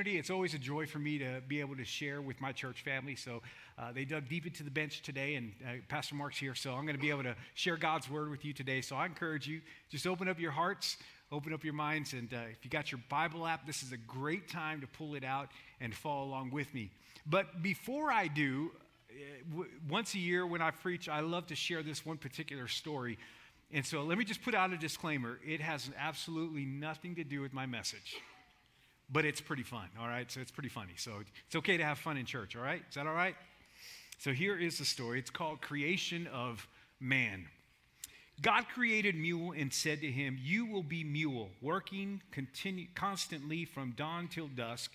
It's always a joy for me to be able to share with my church family. So uh, they dug deep into the bench today, and uh, Pastor Mark's here. So I'm going to be able to share God's word with you today. So I encourage you, just open up your hearts, open up your minds, and uh, if you got your Bible app, this is a great time to pull it out and follow along with me. But before I do, uh, once a year when I preach, I love to share this one particular story. And so let me just put out a disclaimer it has absolutely nothing to do with my message but it's pretty fun, all right? So it's pretty funny. So it's okay to have fun in church, all right? Is that all right? So here is the story. It's called Creation of Man. God created mule and said to him, You will be mule, working continue, constantly from dawn till dusk,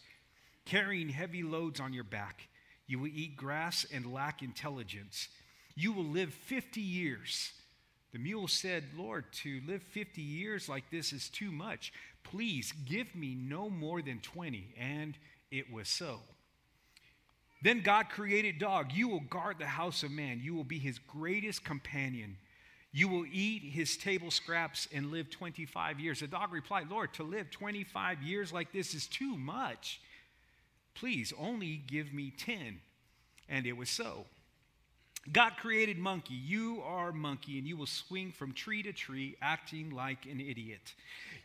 carrying heavy loads on your back. You will eat grass and lack intelligence. You will live 50 years. The mule said, Lord, to live 50 years like this is too much. Please give me no more than 20. And it was so. Then God created dog. You will guard the house of man. You will be his greatest companion. You will eat his table scraps and live 25 years. The dog replied, Lord, to live 25 years like this is too much. Please only give me 10. And it was so. God created monkey. You are monkey, and you will swing from tree to tree, acting like an idiot.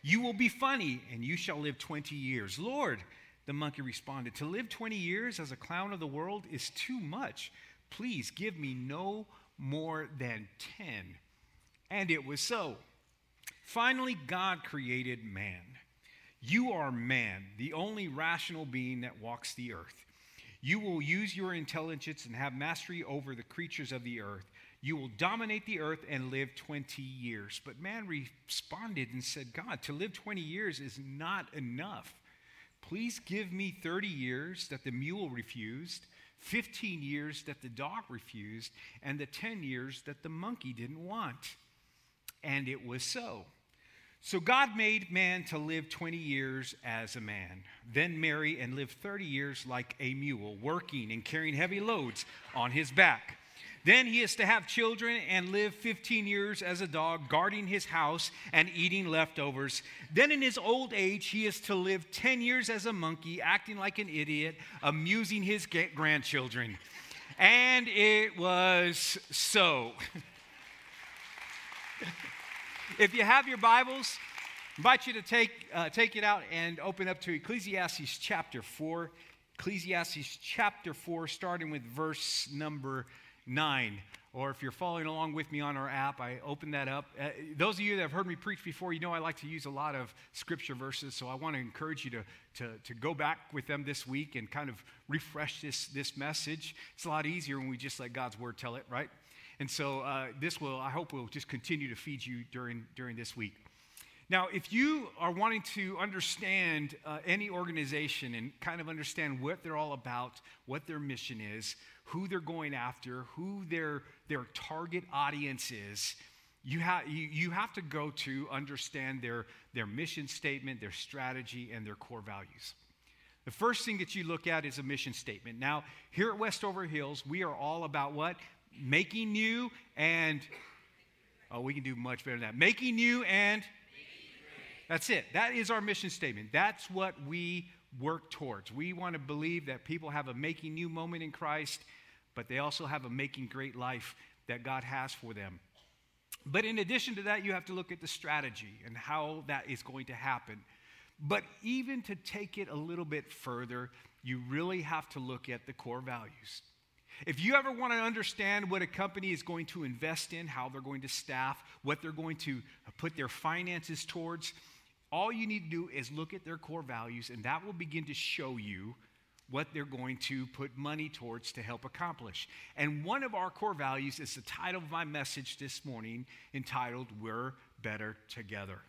You will be funny, and you shall live 20 years. Lord, the monkey responded, To live 20 years as a clown of the world is too much. Please give me no more than 10. And it was so. Finally, God created man. You are man, the only rational being that walks the earth. You will use your intelligence and have mastery over the creatures of the earth. You will dominate the earth and live 20 years. But man responded and said, God, to live 20 years is not enough. Please give me 30 years that the mule refused, 15 years that the dog refused, and the 10 years that the monkey didn't want. And it was so. So God made man to live 20 years as a man, then marry and live 30 years like a mule, working and carrying heavy loads on his back. Then he is to have children and live 15 years as a dog, guarding his house and eating leftovers. Then in his old age, he is to live 10 years as a monkey, acting like an idiot, amusing his grandchildren. And it was so. If you have your Bibles, I invite you to take, uh, take it out and open up to Ecclesiastes chapter 4. Ecclesiastes chapter 4, starting with verse number 9. Or if you're following along with me on our app, I open that up. Uh, those of you that have heard me preach before, you know I like to use a lot of scripture verses, so I want to encourage you to, to, to go back with them this week and kind of refresh this, this message. It's a lot easier when we just let God's word tell it, right? And so uh, this will, I hope, will just continue to feed you during, during this week. Now, if you are wanting to understand uh, any organization and kind of understand what they're all about, what their mission is, who they're going after, who their, their target audience is, you, ha- you, you have to go to understand their, their mission statement, their strategy, and their core values. The first thing that you look at is a mission statement. Now, here at Westover Hills, we are all about what? Making new and, oh, we can do much better than that. Making new and, that's it. That is our mission statement. That's what we work towards. We want to believe that people have a making new moment in Christ, but they also have a making great life that God has for them. But in addition to that, you have to look at the strategy and how that is going to happen. But even to take it a little bit further, you really have to look at the core values. If you ever want to understand what a company is going to invest in, how they're going to staff, what they're going to put their finances towards, all you need to do is look at their core values, and that will begin to show you what they're going to put money towards to help accomplish. And one of our core values is the title of my message this morning entitled, We're Better Together.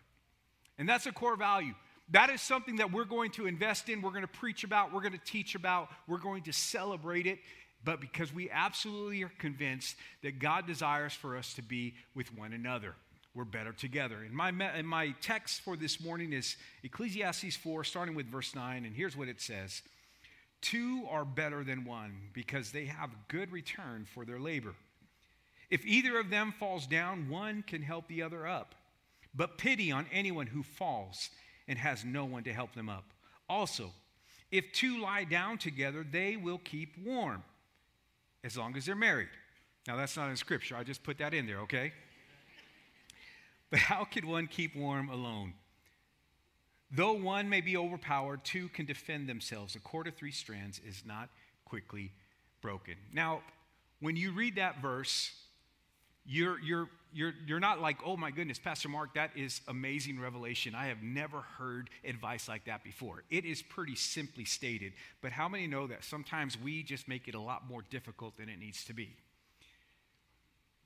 And that's a core value. That is something that we're going to invest in, we're going to preach about, we're going to teach about, we're going to celebrate it but because we absolutely are convinced that God desires for us to be with one another. We're better together. And my, and my text for this morning is Ecclesiastes 4, starting with verse 9, and here's what it says Two are better than one because they have good return for their labor. If either of them falls down, one can help the other up. But pity on anyone who falls and has no one to help them up. Also, If two lie down together, they will keep warm as long as they're married. Now, that's not in scripture. I just put that in there, okay? But how could one keep warm alone? Though one may be overpowered, two can defend themselves. A cord of three strands is not quickly broken. Now, when you read that verse, you're, you're, you're, you're not like, oh my goodness, Pastor Mark, that is amazing revelation. I have never heard advice like that before. It is pretty simply stated, but how many know that sometimes we just make it a lot more difficult than it needs to be?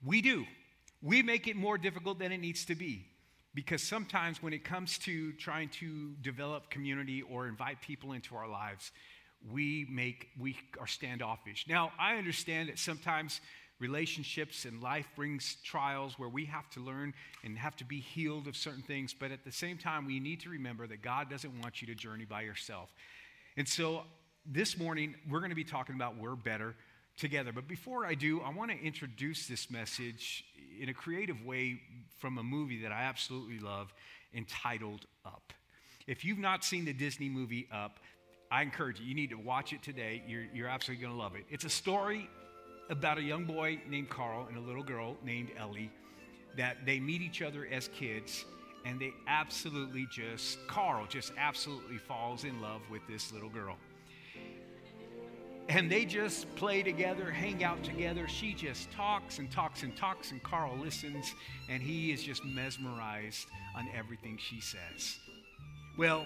We do. We make it more difficult than it needs to be. Because sometimes when it comes to trying to develop community or invite people into our lives, we make we are standoffish. Now, I understand that sometimes relationships and life brings trials where we have to learn and have to be healed of certain things, but at the same time we need to remember that God doesn't want you to journey by yourself. And so this morning we're going to be talking about we're better together. But before I do, I want to introduce this message in a creative way from a movie that I absolutely love entitled Up. If you've not seen the Disney movie Up, I encourage you, you need to watch it today. You're, you're absolutely going to love it. It's a story about a young boy named Carl and a little girl named Ellie that they meet each other as kids and they absolutely just, Carl just absolutely falls in love with this little girl. And they just play together, hang out together. She just talks and talks and talks, and Carl listens, and he is just mesmerized on everything she says. Well,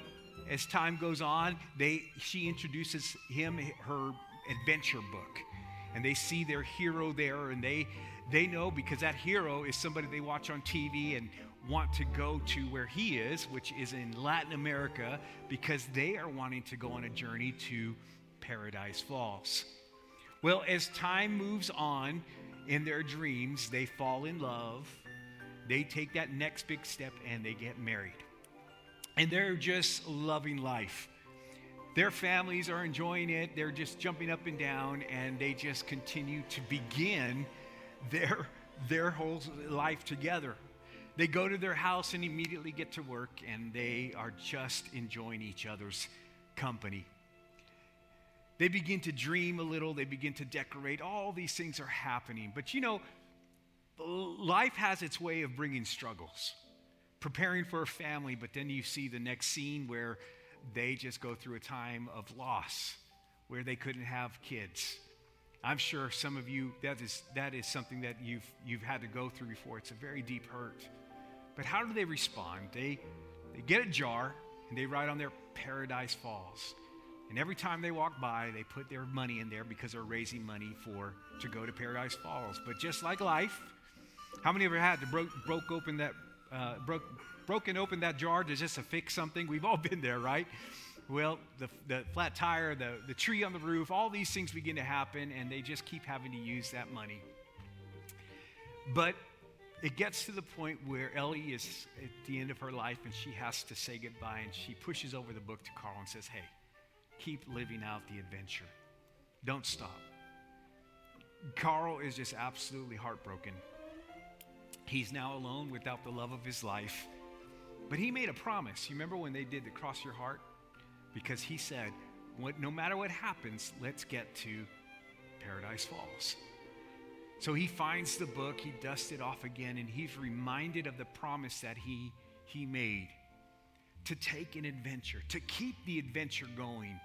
as time goes on, they, she introduces him her adventure book. And they see their hero there, and they, they know because that hero is somebody they watch on TV and want to go to where he is, which is in Latin America, because they are wanting to go on a journey to Paradise Falls. Well, as time moves on in their dreams, they fall in love, they take that next big step, and they get married. And they're just loving life. Their families are enjoying it, they're just jumping up and down, and they just continue to begin their, their whole life together. They go to their house and immediately get to work, and they are just enjoying each other's company. They begin to dream a little, they begin to decorate. All these things are happening. But you know, life has its way of bringing struggles. Preparing for a family, but then you see the next scene where they just go through a time of loss, where they couldn't have kids. I'm sure some of you, that is, that is something that you've, you've had to go through before. It's a very deep hurt. But how do they respond? They, they get a jar and they write on there, Paradise Falls. And every time they walk by, they put their money in there because they're raising money for to go to Paradise Falls. But just like life, how many ever had to broke broke open that uh, broke broken open that jar to just to fix something? We've all been there, right? Well, the, the flat tire, the, the tree on the roof, all these things begin to happen, and they just keep having to use that money. But it gets to the point where Ellie is at the end of her life and she has to say goodbye, and she pushes over the book to Carl and says, Hey, keep living out the adventure. Don't stop. Carl is just absolutely heartbroken. He's now alone without the love of his life. But he made a promise. You remember when they did the cross your heart? Because he said, what, no matter what happens, let's get to Paradise Falls. So he finds the book, he dusts it off again, and he's reminded of the promise that he, he made to take an adventure, to keep the adventure going.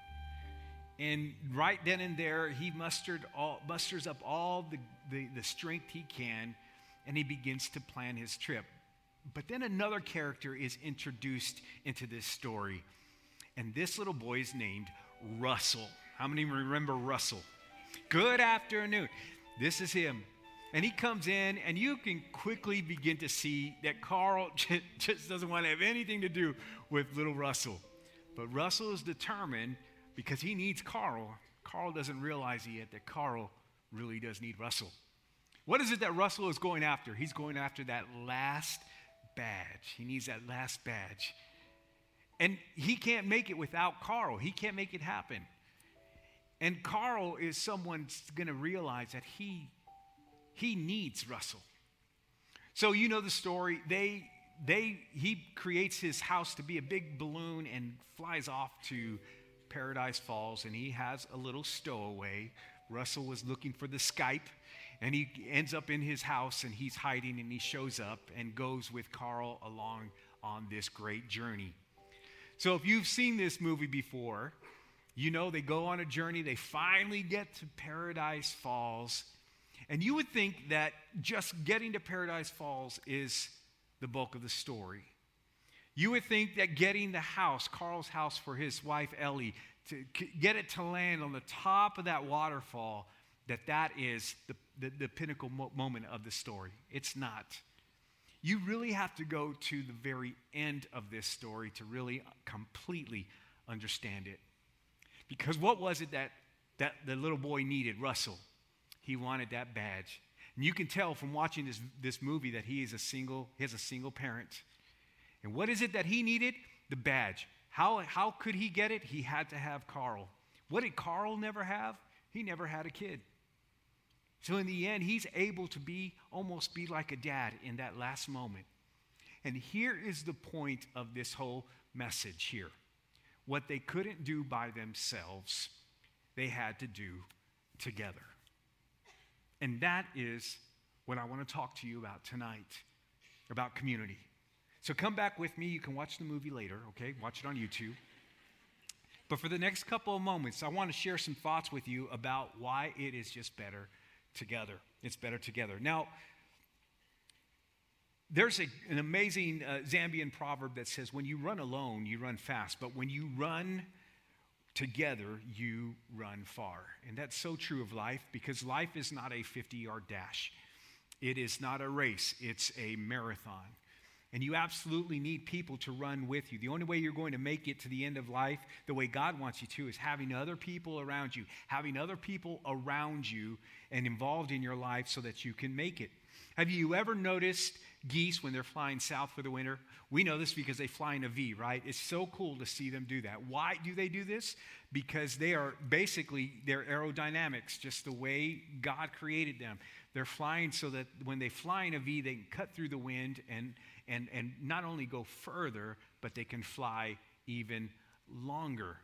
And right then and there, he mustered all, musters up all the, the, the strength he can, and he begins to plan his trip. But then another character is introduced into this story. And this little boy is named Russell. How many remember Russell? Good afternoon. This is him. And he comes in, and you can quickly begin to see that Carl just doesn't want to have anything to do with little Russell. But Russell is determined because he needs Carl. Carl doesn't realize yet that Carl really does need Russell. What is it that Russell is going after? He's going after that last badge. He needs that last badge. And he can't make it without Carl. He can't make it happen. And Carl is someone going to realize that he he needs Russell. So you know the story. They they he creates his house to be a big balloon and flies off to Paradise Falls and he has a little stowaway. Russell was looking for the snipe and he ends up in his house and he's hiding and he shows up and goes with Carl along on this great journey. So if you've seen this movie before, you know they go on a journey, they finally get to Paradise Falls. And you would think that just getting to Paradise Falls is the bulk of the story. You would think that getting the house, Carl's house for his wife Ellie, to get it to land on the top of that waterfall, that that is the, the, the pinnacle mo- moment of the story. It's not. You really have to go to the very end of this story to really completely understand it. Because what was it that, that the little boy needed, Russell? He wanted that badge. And you can tell from watching this, this movie that he is a single, he has a single parent. And what is it that he needed? The badge. How, how could he get it? He had to have Carl. What did Carl never have? He never had a kid. So in the end, he's able to be almost be like a dad in that last moment. And here is the point of this whole message here. What they couldn't do by themselves, they had to do together. And that is what I want to talk to you about tonight about community. So come back with me. You can watch the movie later, okay? Watch it on YouTube. But for the next couple of moments, I want to share some thoughts with you about why it is just better together. It's better together. Now, there's a, an amazing uh, Zambian proverb that says, when you run alone, you run fast, but when you run together, you run far. And that's so true of life because life is not a 50 yard dash, it is not a race, it's a marathon. And you absolutely need people to run with you. The only way you're going to make it to the end of life the way God wants you to is having other people around you, having other people around you and involved in your life so that you can make it. Have you ever noticed geese when they're flying south for the winter? We know this because they fly in a V, right? It's so cool to see them do that. Why do they do this? Because they are basically, they're aerodynamics, just the way God created them. They're flying so that when they fly in a V, they can cut through the wind and, and, and not only go further, but they can fly even longer.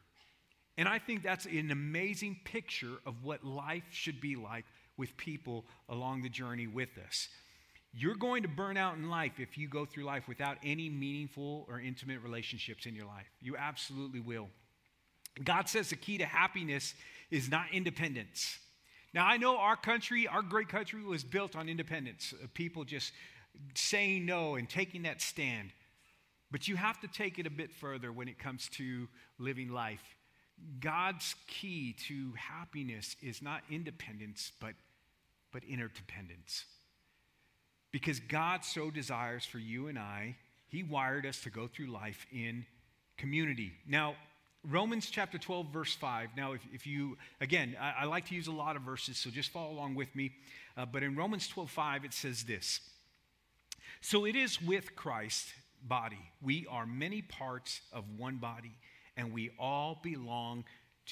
And I think that's an amazing picture of what life should be like with people along the journey with us. You're going to burn out in life if you go through life without any meaningful or intimate relationships in your life. You absolutely will. God says the key to happiness is not independence. Now, I know our country, our great country, was built on independence, uh, people just saying no and taking that stand. But you have to take it a bit further when it comes to living life. God's key to happiness is not independence, but, but interdependence. Because God so desires for you and I, He wired us to go through life in community. Now, Romans chapter 12, verse 5. Now, if, if you, again, I, I, like to use a lot of verses, so just follow along with me. Uh, but in Romans 12, 5, it says this So it is with Christ's body. We are many parts of one body and we all belong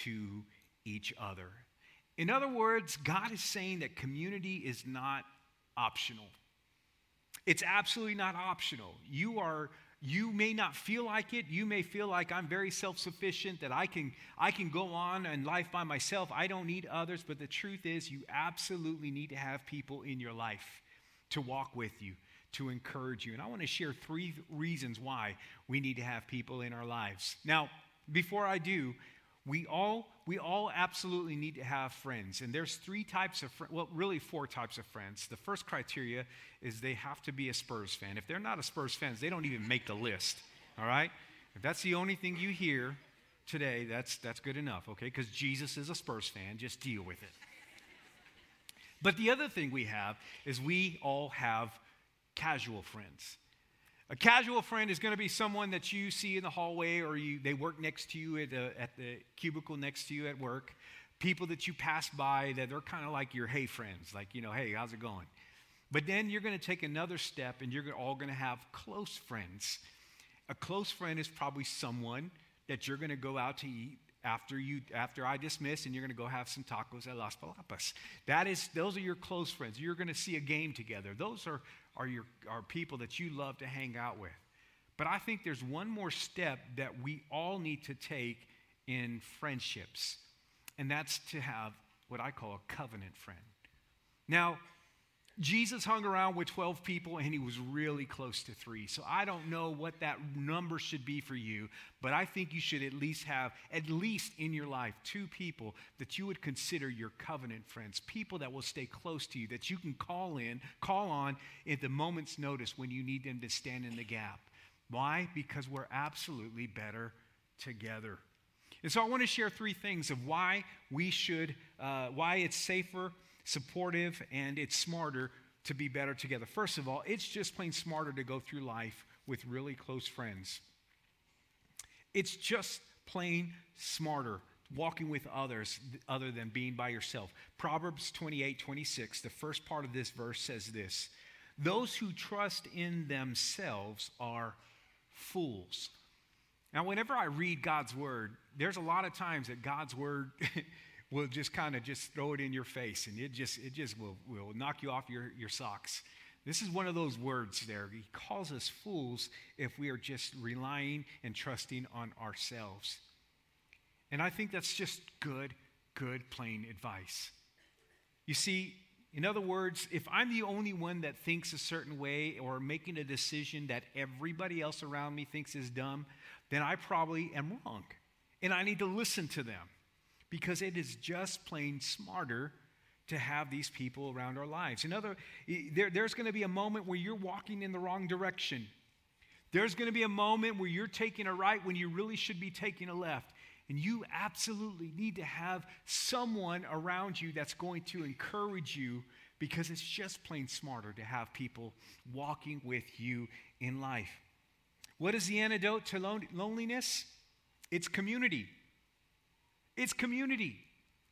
to each other. In other words, God is saying that community is not optional. It's absolutely not optional. You are you may not feel like it. You may feel like I'm very self-sufficient that I can I can go on in life by myself. I don't need others, but the truth is you absolutely need to have people in your life to walk with you, to encourage you. And I want to share three reasons why we need to have people in our lives. Now, before I do, we all we all absolutely need to have friends. And there's three types of fr- well really four types of friends. The first criteria is they have to be a spurs fan. If they're not a spurs fan, they don't even make the list all right? If that's the only thing you hear today that's that's good enough okay? Because jesus is a spurs fan just deal with it. But the other thing we have is we all have casual friends a casual friend is going to be someone that you see in the hallway or you, they work next to you at the, at the cubicle next to you at work. People that you pass by that they're kind of like your hey friends, like, you know, hey, how's it going? But then you're going to take another step and you're all going to have close friends. A close friend is probably someone that you're going to go out to eat after you after I dismiss and you're going to go have some tacos at Las Palapas. That is those are your close friends. You're going to see a game together. Those are are, your, are people that you love to hang out with. But I think there's one more step that we all need to take in friendships, and that's to have what I call a covenant friend. Now, Jesus hung around with 12 people and he was really close to three. So I don't know what that number should be for you, but I think you should at least have, at least in your life, two people that you would consider your covenant friends, people that will stay close to you, that you can call in, call on at the moment's notice when you need them to stand in the gap. Why? Because we're absolutely better together. And so I want to share three things of why we should, uh, why it's safer supportive, and it's smarter to be better together. First of all, it's just plain smarter to go through life with really close friends. It's just plain smarter walking with others other than being by yourself. Proverbs 28 26, the first part of this verse says this Those who trust in themselves are fools. Now, whenever I read God's word, there's a lot of times that God's word will just kind of just throw it in your face and it just it just will, will knock you off your, your socks. This is one of those words there. He calls us fools if we are just relying and trusting on ourselves. And i think that's just good good plain advice. You see in other words if i'm the only one that thinks a certain way or making a decision that everybody else around me thinks is dumb then i probably am wrong and i need to listen to them because it is just plain smarter to have these people around our lives. In other, there, there's going to be a moment where you're walking in the wrong direction. There's going to be a moment where you're taking a right when you really should be taking a left. And you absolutely need to have someone around you that's going to encourage you because it's just plain smarter to have people walking with you in life. What is the antidote to loneliness? It's community. It's community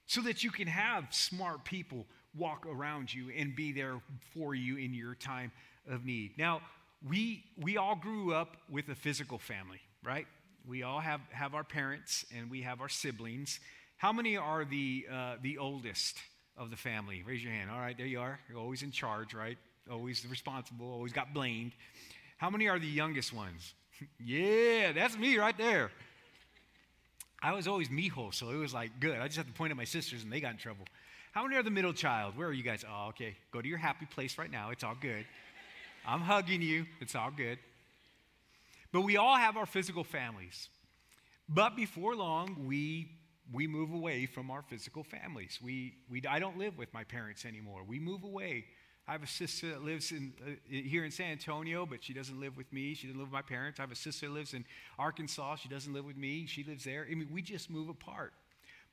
so that you can have smart people walk around you and be there for you in your time of need. Now, we, we all grew up with a physical family, right? We all have, have our parents and we have our siblings. How many are the, uh, the oldest of the family? Raise your hand. All right, there you are. You're always in charge, right? Always responsible, always got blamed. How many are the youngest ones? yeah, that's me right there. I was always mijo, so it was like good. I just had to point at my sisters and they got in trouble. How many are the middle child? Where are you guys? Oh, okay. Go to your happy place right now. It's all good. I'm hugging you. It's all good. But we all have our physical families. But before long, we we move away from our physical families. We, we, I don't live with my parents anymore. We move away I have a sister that lives in, uh, here in San Antonio, but she doesn't live with me. She doesn't live with my parents. I have a sister that lives in Arkansas. She doesn't live with me. She lives there. I mean, we just move apart.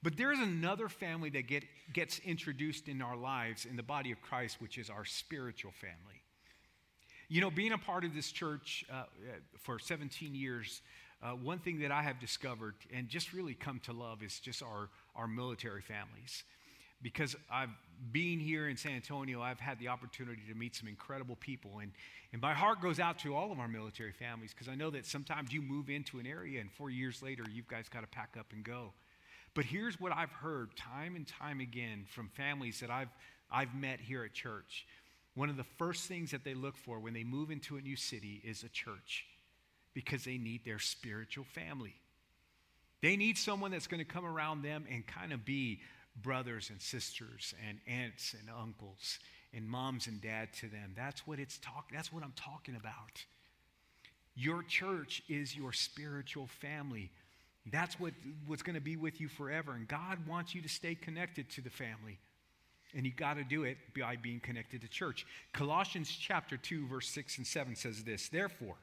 But there's another family that get, gets introduced in our lives in the body of Christ, which is our spiritual family. You know, being a part of this church uh, uh for 17 years, uh, one thing that I have discovered and just really come to love is just our, our military families because I've been here in San Antonio, I've had the opportunity to meet some incredible people. And, and my heart goes out to all of our military families because I know that sometimes you move into an area and four years later, you guys got to pack up and go. But here's what I've heard time and time again from families that I've, I've met here at church. One of the first things that they look for when they move into a new city is a church because they need their spiritual family. They need someone that's going to come around them and kind of be brothers and sisters and aunts and uncles and moms and dad to them. That's what it's talk that's what I'm talking about. Your church is your spiritual family. That's what, what's going to be with you forever. And God wants you to stay connected to the family. And you got to do it by being connected to church. Colossians chapter 2, verse 6 and 7 says this Therefore,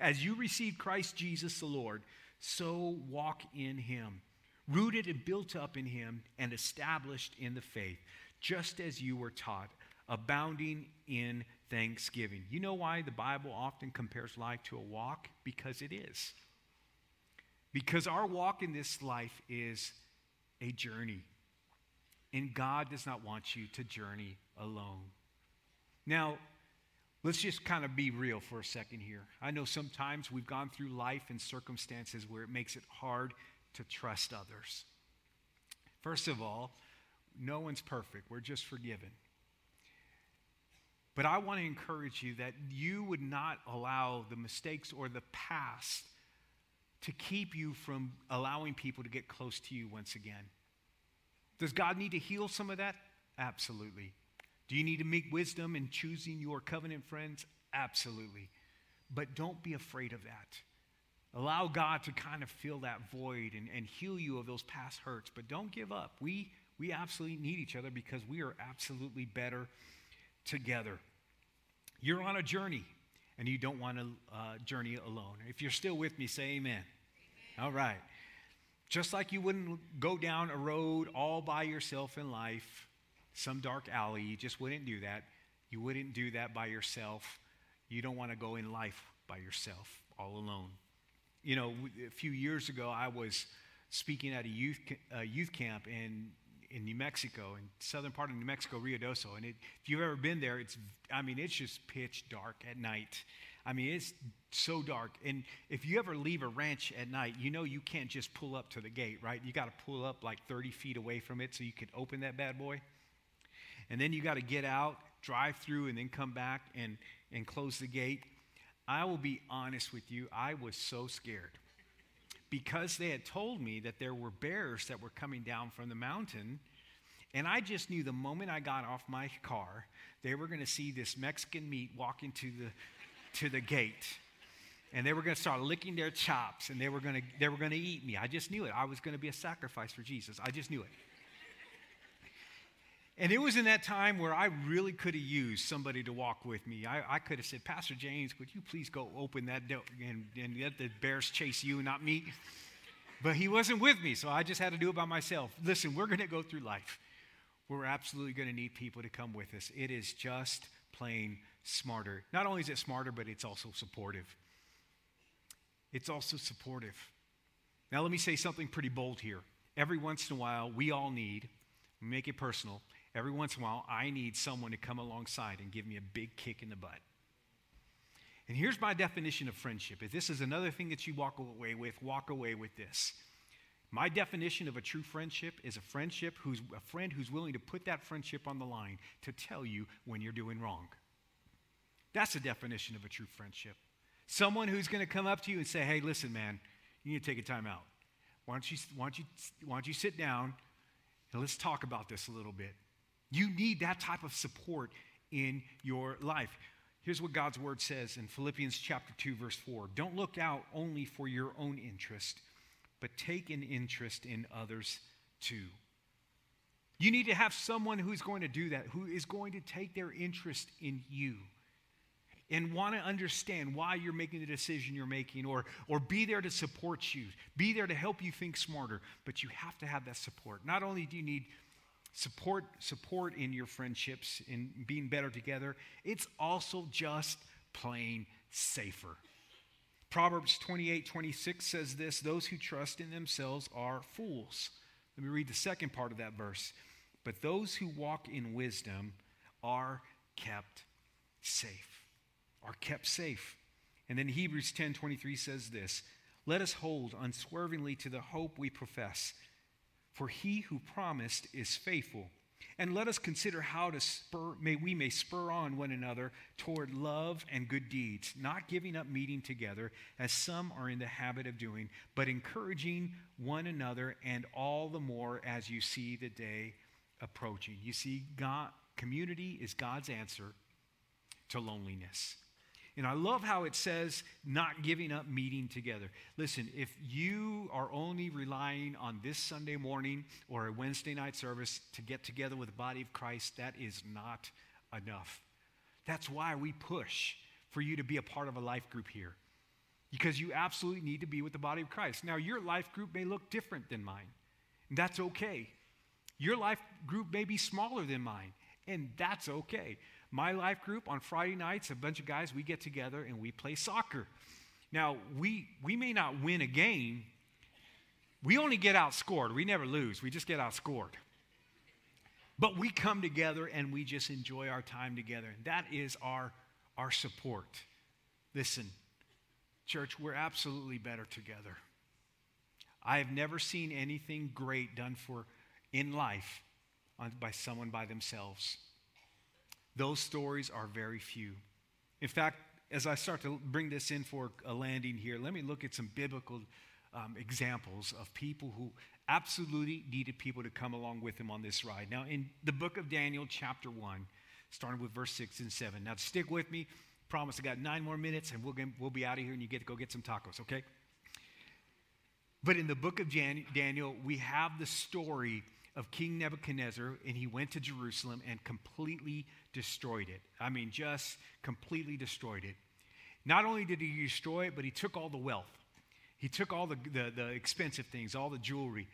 as you receive Christ Jesus the Lord, so walk in him rooted and built up in him and established in the faith, just as you were taught, abounding in thanksgiving. You know why the Bible often compares life to a walk? Because it is. Because our walk in this life is a journey. And God does not want you to journey alone. Now, let's just kind of be real for a second here. I know sometimes we've gone through life and circumstances where it makes it hard to trust others. First of all, no one's perfect, we're just forgiven. But I want to encourage you that you would not allow the mistakes or the past to keep you from allowing people to get close to you once again. Does God need to heal some of that? Absolutely. Do you need to make wisdom in choosing your covenant friends? Absolutely. But don't be afraid of that. Allow God to kind of fill that void and, and heal you of those past hurts. But don't give up. We, we absolutely need each other because we are absolutely better together. You're on a journey and you don't want to uh, journey alone. If you're still with me, say amen. amen. All right. Just like you wouldn't go down a road all by yourself in life, some dark alley, you just wouldn't do that. You wouldn't do that by yourself. You don't want to go in life by yourself, all alone. You know, a few years ago, I was speaking at a youth, uh, youth camp in, in New Mexico, in southern part of New Mexico, Ruidoso. And it, if you've ever been there, it's, I mean, it's just pitch dark at night. I mean, it's so dark. And if you ever leave a ranch at night, you know you can't just pull up to the gate, right? You got to pull up like 30 feet away from it so you can open that bad boy. And then you got to get out, drive through, and then come back and, and close the gate. I will be honest with you, I was so scared because they had told me that there were bears that were coming down from the mountain. And I just knew the moment I got off my car, they were going to see this Mexican meat walking into the, to the gate. And they were going to start licking their chops and they were going to, they were going to eat me. I just knew it. I was going to be a sacrifice for Jesus. I just knew it. And it was in that time where I really could have used somebody to walk with me. I, I could have said, Pastor James, would you please go open that door and, and let the bears chase you, not me? But he wasn't with me, so I just had to do it by myself. Listen, we're going to go through life. We're absolutely going to need people to come with us. It is just plain smarter. Not only is it smarter, but it's also supportive. It's also supportive. Now, let me say something pretty bold here. Every once in a while, we all need, make it personal, every once in a while, I need someone to come alongside and give me a big kick in the butt. And here's my definition of friendship. If this is another thing that you walk away with, walk away with this. My definition of a true friendship is a friendship who's a friend who's willing to put that friendship on the line to tell you when you're doing wrong. That's the definition of a true friendship. Someone who's going to come up to you and say, hey, listen, man, you need to take a time out. Why don't you, why don't you, why don't you sit down and let's talk about this a little bit? You need that type of support in your life. Here's what God's word says in Philippians chapter 2 verse 4. Don't look out only for your own interest, but take an interest in others too. You need to have someone who's going to do that, who is going to take their interest in you and want to understand why you're making the decision you're making or, or be there to support you, be there to help you think smarter. But you have to have that support. Not only do you need support, support in your friendships, in being better together, it's also just plain safer. Proverbs 28 26 says this those who trust in themselves are fools. Let me read the second part of that verse. But those who walk in wisdom are kept safe. Are kept safe. And then Hebrews 10 23 says this Let us hold unswervingly to the hope we profess for he who promised is faithful. And let us consider how to spur, may we may spur on one another toward love and good deeds, not giving up meeting together, as some are in the habit of doing, but encouraging one another, and all the more as you see the day approaching. You see, God, community is God's answer to loneliness. And I love how it says not giving up meeting together. Listen, if you are only relying on this Sunday morning or a Wednesday night service to get together with the body of Christ, that is not enough. That's why we push for you to be a part of a life group here. Because you absolutely need to be with the body of Christ. Now, your life group may look different than mine, and that's okay. Your life group may be smaller than mine, and that's okay. My life group on Friday nights, a bunch of guys, we get together and we play soccer. Now, we, we may not win a game, we only get outscored. We never lose, we just get outscored. But we come together and we just enjoy our time together. And that is our, our support. Listen, church, we're absolutely better together. I have never seen anything great done for in life on, by someone by themselves. Those stories are very few. In fact, as I start to bring this in for a landing here, let me look at some biblical um, examples of people who absolutely needed people to come along with him on this ride. Now, in the book of Daniel, chapter 1, starting with verse 6 and 7. Now, stick with me. Promise I got nine more minutes and we'll, get, we'll be out of here and you get to go get some tacos, okay? But in the book of Jan- Daniel, we have the story of King Nebuchadnezzar, and he went to Jerusalem and completely destroyed it. I mean, just completely destroyed it. Not only did he destroy it, but he took all the wealth. He took all the, the, the expensive things, all the jewelry.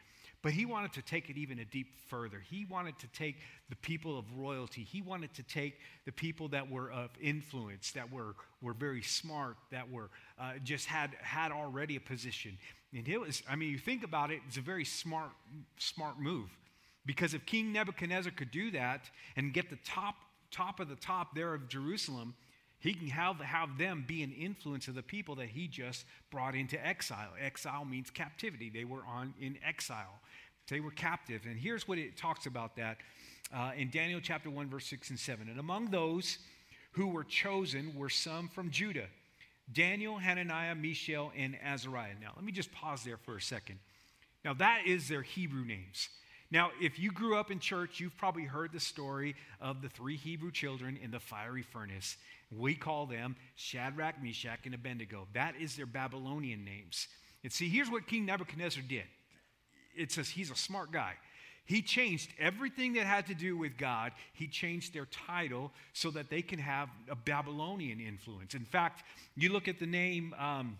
But he wanted to take it even a deep further. He wanted to take the people of royalty. He wanted to take the people that were of influence, that were, were very smart, that were uh, just had, had already a position. And it was, I mean, you think about it, it's a very smart, smart move. Because if King Nebuchadnezzar could do that and get the top, top of the top there of Jerusalem, he can have, have them be an influence of the people that he just brought into exile. Exile means captivity. They were on in exile. They were captive. And here's what it talks about that uh, in Daniel chapter 1, verse 6 and 7. And among those who were chosen were some from Judah Daniel, Hananiah, Mishael, and Azariah. Now, let me just pause there for a second. Now, that is their Hebrew names. Now, if you grew up in church, you've probably heard the story of the three Hebrew children in the fiery furnace. We call them Shadrach, Meshach, and Abednego. That is their Babylonian names. And see, here's what King Nebuchadnezzar did. It says he's a smart guy. He changed everything that had to do with God. He changed their title so that they can have a Babylonian influence. In fact, you look at the name um,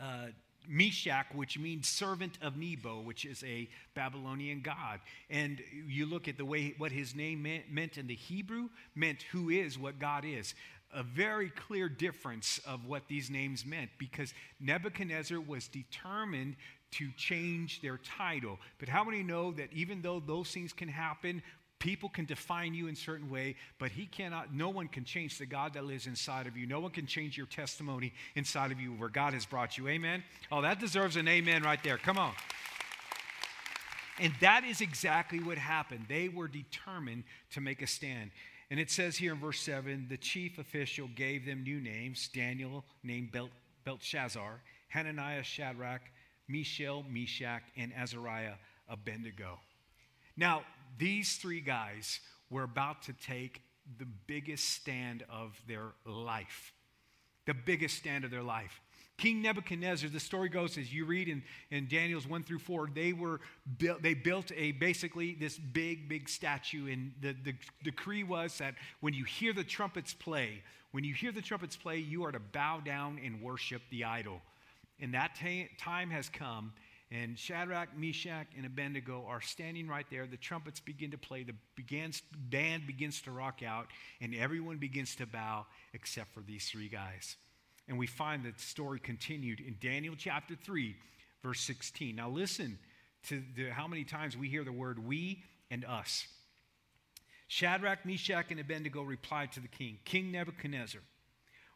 uh, Meshach, which means servant of Nebo, which is a Babylonian god. And you look at the way what his name meant, meant in the Hebrew, meant who is what God is. A very clear difference of what these names meant because Nebuchadnezzar was determined to change their title. But how many know that even though those things can happen, People can define you in certain way, but he cannot, no one can change the God that lives inside of you. No one can change your testimony inside of you where God has brought you. Amen? Oh, that deserves an amen right there. Come on. And that is exactly what happened. They were determined to make a stand. And it says here in verse 7 the chief official gave them new names Daniel, named Belt, Belteshazzar, Hananiah, Shadrach, Mishael, Meshach, and Azariah, Abednego. Now, these three guys were about to take the biggest stand of their life. The biggest stand of their life. King Nebuchadnezzar, the story goes as you read in, in Daniel's 1 through 4, they were built, they built a basically this big, big statue. And the, the decree was that when you hear the trumpets play, when you hear the trumpets play, you are to bow down and worship the idol. And that ta- time has come, and Shadrach, Meshach, and Abednego are standing right there. The trumpets begin to play. The begins, band begins to rock out, and everyone begins to bow except for these three guys. And we find that the story continued in Daniel chapter 3, verse 16. Now, listen to the, how many times we hear the word we and us. Shadrach, Meshach, and Abednego replied to the king King Nebuchadnezzar,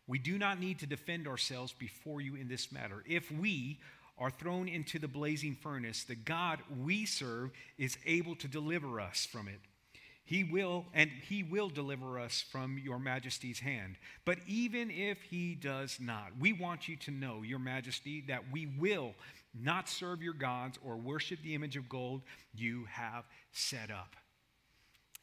we do not need to defend ourselves before you in this matter. If we are thrown into the blazing furnace, the God we serve is able to deliver us from it. He will, and he will deliver us from your majesty's hand. But even if he does not, we want you to know, your majesty, that we will not serve your gods or worship the image of gold you have set up.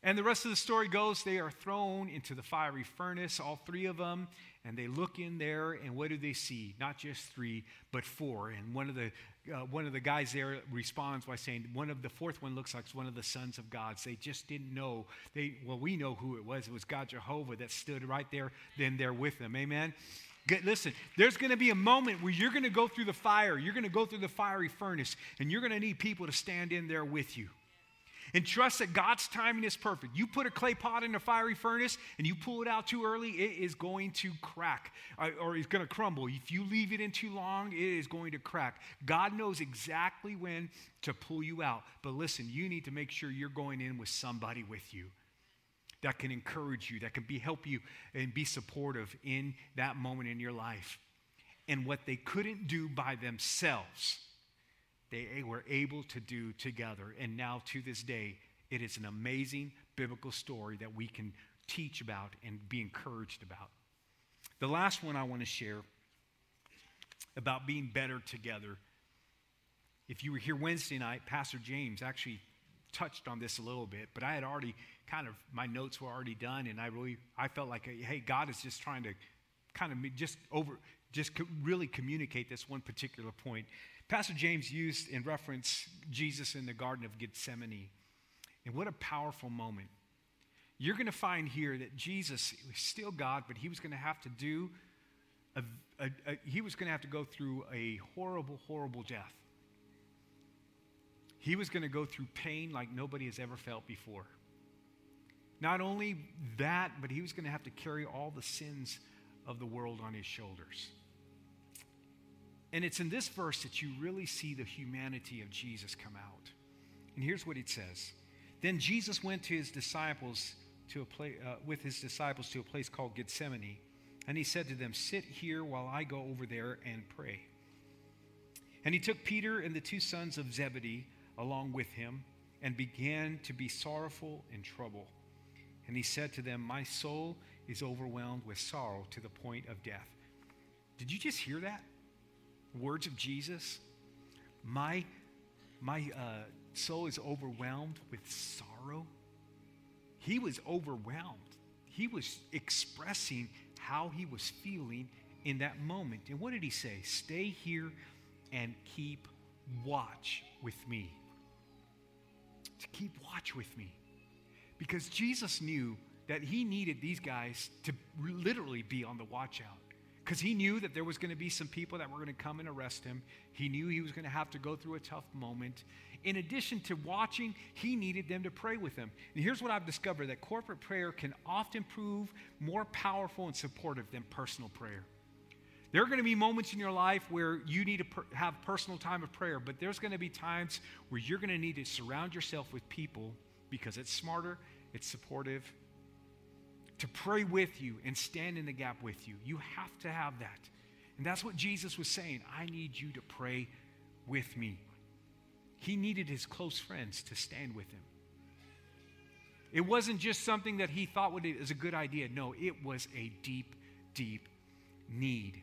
And the rest of the story goes they are thrown into the fiery furnace, all three of them, and they look in there, and what do they see? Not just three, but four. And one of the uh, one of the guys there responds by saying, "One of the fourth one looks like one of the sons of God." So They just didn't know. They well, we know who it was. It was God Jehovah that stood right there, then there with them. Amen. Good, listen, there's going to be a moment where you're going to go through the fire. You're going to go through the fiery furnace, and you're going to need people to stand in there with you and trust that God's timing is perfect. You put a clay pot in a fiery furnace and you pull it out too early, it is going to crack or, uh, it's going to crumble. If you leave it in too long, it is going to crack. God knows exactly when to pull you out. But listen, you need to make sure you're going in with somebody with you that can encourage you, that can be help you and be supportive in that moment in your life. And what they couldn't do by themselves they were able to do together. And now to this day, it is an amazing biblical story that we can teach about and be encouraged about. The last one I want to share about being better together If you were here Wednesday night, Pastor James actually touched on this a little bit, but I had already kind of, my notes were already done, and I really, I felt like, hey, God is just trying to kind of just over, just really communicate this one particular point. Pastor James used in reference Jesus in the Garden of Gethsemane. And what a powerful moment. You're going to find here that Jesus was still God, but he was going to have to do, a, a, a, he was going to have to go through a horrible, horrible death. He was going to go through pain like nobody has ever felt before. Not only that, but he was going to have to carry all the sins of the world on his shoulders. And it's in this verse that you really see the humanity of Jesus come out. And here's what it says Then Jesus went to his disciples to a place, uh, with his disciples to a place called Gethsemane, and he said to them, Sit here while I go over there and pray. And he took Peter and the two sons of Zebedee along with him and began to be sorrowful and troubled. And he said to them, My soul is overwhelmed with sorrow to the point of death. Did you just hear that? Words of Jesus? My, my uh, soul is overwhelmed with sorrow. He was overwhelmed. He was expressing how he was feeling in that moment. And what did he say? Stay here and keep watch with me to keep watch with me. Because Jesus knew that he needed these guys to literally be on the watch out. Because he knew that there was going to be some people that were going to come and arrest him. He knew he was going to have to go through a tough moment. In addition to watching, he needed them to pray with him. And here's what I've discovered that corporate prayer can often prove more powerful and supportive than personal prayer. There are going to be moments in your life where you need to per- have personal time of prayer, but there's going to be times where you're going to need to surround yourself with people because it's smarter, it's supportive, to pray with you and stand in the gap with you. You have to have that. And that's what Jesus was saying. I need you to pray with me. He needed his close friends to stand with him. It wasn't just something that he thought was a good idea. No, it was a deep, deep need.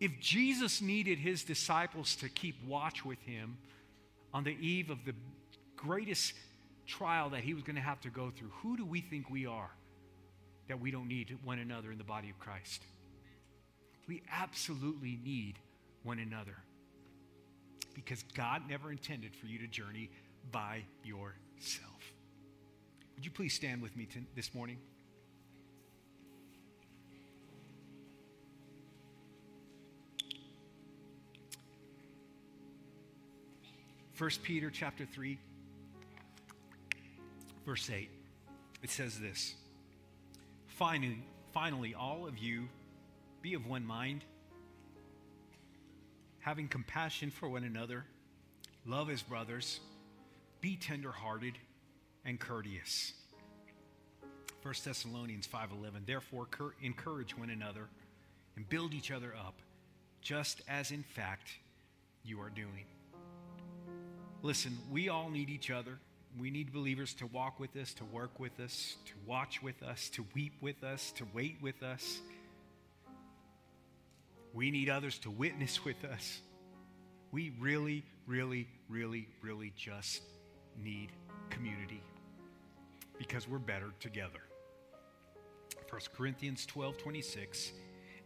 If Jesus needed his disciples to keep watch with him on the eve of the greatest trial that he was going to have to go through, who do we think we are that we don't need one another in the body of Christ? We absolutely need one another because God never intended for you to journey by yourself. Would you please stand with me to, this morning? 1 Peter chapter 3 verse 8. It says this. Finally, finally all of you be of one mind, having compassion for one another, love as brothers, be tenderhearted and courteous. 1 Thessalonians 5:11 Therefore encourage one another and build each other up just as in fact you are doing. Listen, we all need each other. We need believers to walk with us, to work with us, to watch with us, to weep with us, to wait with us. We need others to witness with us. We really, really, really, really just need community because we're better together. 1 Corinthians 12 26.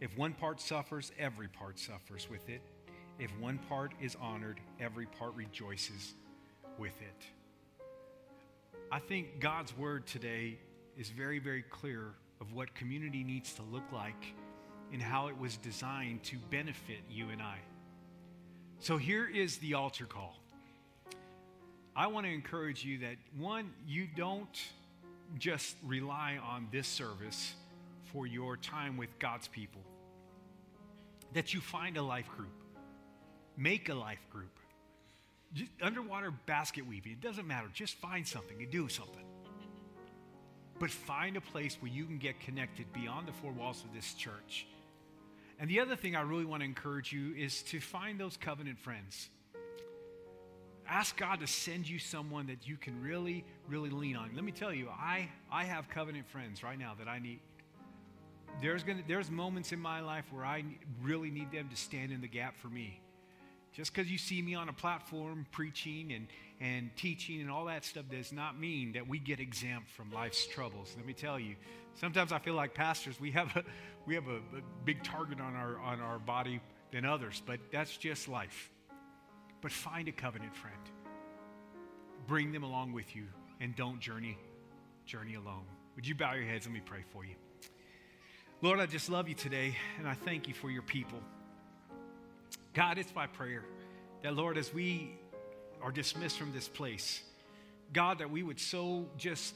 If one part suffers, every part suffers with it. If one part is honored, every part rejoices with it. I think God's word today is very, very clear of what community needs to look like and how it was designed to benefit you and I. So here is the altar call. I want to encourage you that one, you don't just rely on this service for your time with God's people, that you find a life group Make a life group. Just underwater basket weaving, it doesn't matter. Just find something and do something. But find a place where you can get connected beyond the four walls of this church. And the other thing I really want to encourage you is to find those covenant friends. Ask God to send you someone that you can really, really lean on. Let me tell you, I, I have covenant friends right now that I need. There's, gonna, there's moments in my life where I really need them to stand in the gap for me Just because you see me on a platform preaching and, and teaching and all that stuff does not mean that we get exempt from life's troubles. Let me tell you, sometimes I feel like pastors, we have a, we have a, a big target on our, on our body than others, but that's just life. But find a covenant friend. Bring them along with you and don't journey journey alone. Would you bow your heads? Let me pray for you. Lord, I just love you today and I thank you for your people. God, it's my prayer that, Lord, as we are dismissed from this place, God, that we would so just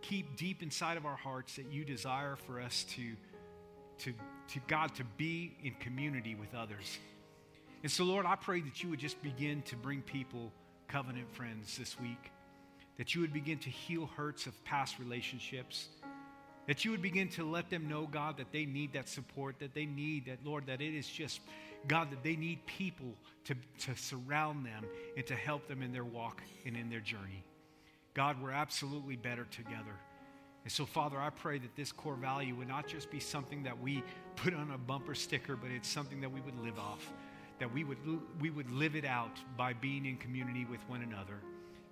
keep deep inside of our hearts that you desire for us to, to, to God, to be in community with others. And so, Lord, I pray that you would just begin to bring people covenant friends this week, that you would begin to heal hurts of past relationships, that you would begin to let them know, God, that they need that support, that they need that, Lord, that it is just God, that they need people to, to surround them and to help them in their walk and in their journey. God, we're absolutely better together. And so, Father, I pray that this core value would not just be something that we put on a bumper sticker, but it's something that we would live off, that we would, we would live it out by being in community with one another.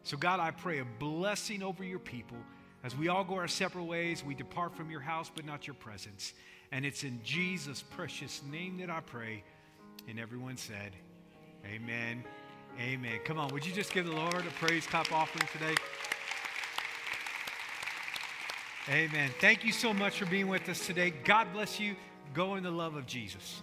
So, God, I pray a blessing over your people. As we all go our separate ways, we depart from your house, but not your presence. And it's in Jesus' precious name that I pray. And everyone said, Amen. Amen. Come on, would you just give the Lord a praise clap offering today? Amen. Thank you so much for being with us today. God bless you. Go in the love of Jesus.